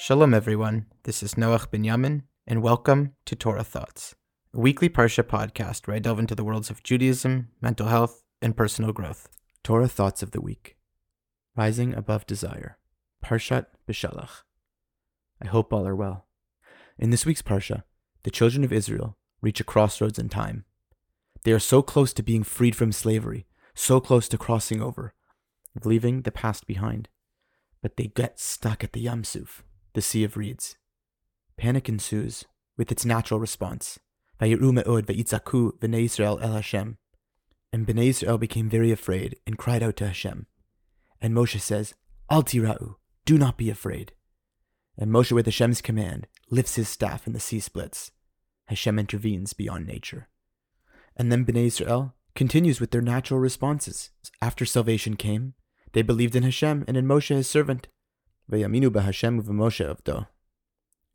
Shalom, everyone. This is Noach Binyamin, and welcome to Torah Thoughts, a weekly Parsha podcast where I delve into the worlds of Judaism, mental health, and personal growth. Torah Thoughts of the Week Rising Above Desire, Parshat Beshalach. I hope all are well. In this week's Parsha, the children of Israel reach a crossroads in time. They are so close to being freed from slavery, so close to crossing over, of leaving the past behind. But they get stuck at the Yam Suf, the Sea of Reeds. Panic ensues with its natural response. El Hashem. And Bnei Israel became very afraid and cried out to Hashem. And Moshe says, Al tira'u, do not be afraid. And Moshe, with Hashem's command, lifts his staff and the sea splits. Hashem intervenes beyond nature. And then Bnei Israel continues with their natural responses. After salvation came, they believed in Hashem and in Moshe his servant. Vayaminu b'Hashem u'v'Moshe avdo.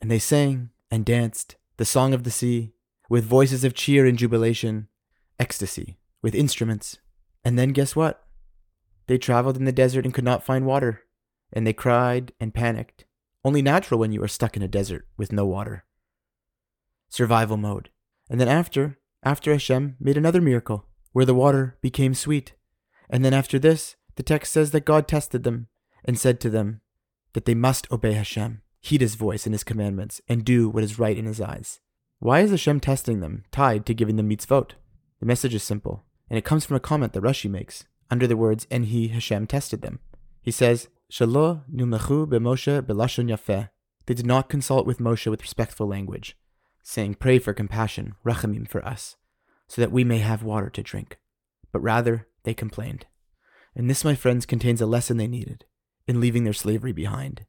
And they sang and danced the song of the sea with voices of cheer and jubilation, ecstasy, with instruments. And then guess what? They traveled in the desert and could not find water, and they cried and panicked. Only natural when you are stuck in a desert with no water. Survival mode. And then after, after Hashem made another miracle, where the water became sweet. And then after this, the text says that God tested them and said to them that they must obey Hashem, heed his voice and his commandments, and do what is right in his eyes. Why is Hashem testing them, tied to giving them mitzvot? The message is simple, and it comes from a comment that Rashi makes under the words, and he, Hashem, tested them. He says, Shalo numechu b'Moshe b'lashon yafeh. They did not consult with Moshe with respectful language, saying, Pray for compassion, rachamim for us, so that we may have water to drink. But rather, they complained. And this, my friends, contains a lesson they needed in leaving their slavery behind.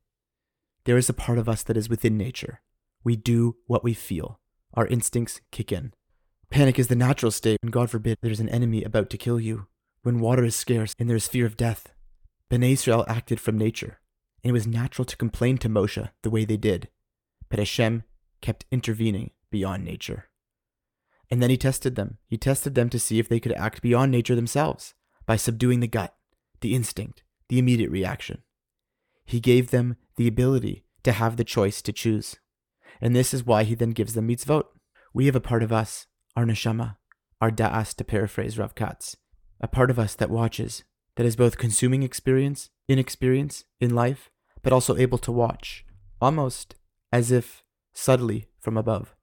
There is a part of us that is within nature. We do what we feel. Our instincts kick in. Panic is the natural state when, God forbid, there is an enemy about to kill you, when water is scarce and there is fear of death. Bnei Israel acted from nature, and it was natural to complain to Moshe the way they did. But Hashem kept intervening beyond nature. And then he tested them. He tested them to see if they could act beyond nature themselves by subduing the gut, the instinct, the immediate reaction. He gave them the ability to have the choice to choose. And this is why he then gives them mitzvot. We have a part of us, our neshama, our da'as, to paraphrase Rav Katz, a part of us that watches, that is both consuming experience, inexperience in life, but also able to watch, almost as if subtly from above.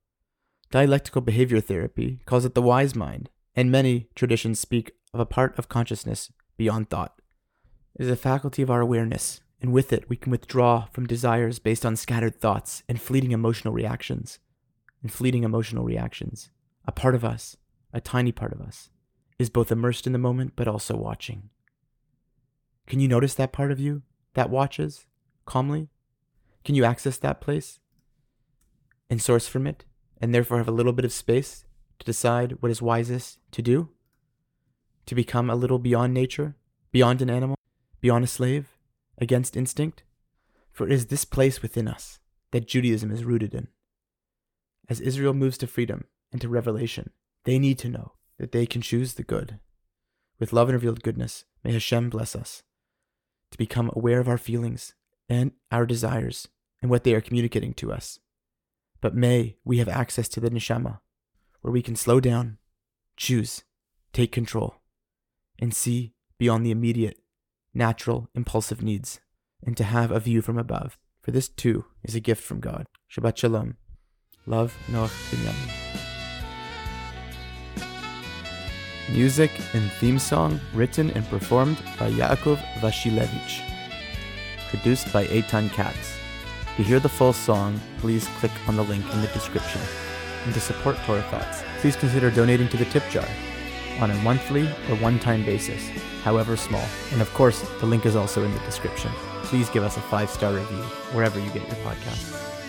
Dialectical behavior therapy calls it the wise mind, and many traditions speak of a part of consciousness beyond thought. It is a faculty of our awareness, and with it we can withdraw from desires based on scattered thoughts and fleeting emotional reactions. And fleeting emotional reactions, a part of us, a tiny part of us, is both immersed in the moment but also watching. Can you notice that part of you that watches calmly? Can you access that place and source from it, and therefore have a little bit of space to decide what is wisest to do? To become a little beyond nature, beyond an animal, beyond a slave, against instinct? For it is this place within us that Judaism is rooted in. As Israel moves to freedom and to revelation, they need to know that they can choose the good. With love and revealed goodness, may Hashem bless us to become aware of our feelings and our desires and what they are communicating to us. But may we have access to the neshama, where we can slow down, choose, take control, and see beyond the immediate, natural, impulsive needs, and to have a view from above. For this too is a gift from God. Shabbat Shalom. Love, Noach Binyamin. Music and theme song written and performed by Yaakov Vashilevich. Produced by Eitan Katz. To hear the full song, please click on the link in the description. And to support Torah Thoughts, please consider donating to the tip jar on a monthly or one time basis, however small. And of course, the link is also in the description. Please give us a five star review wherever you get your podcasts.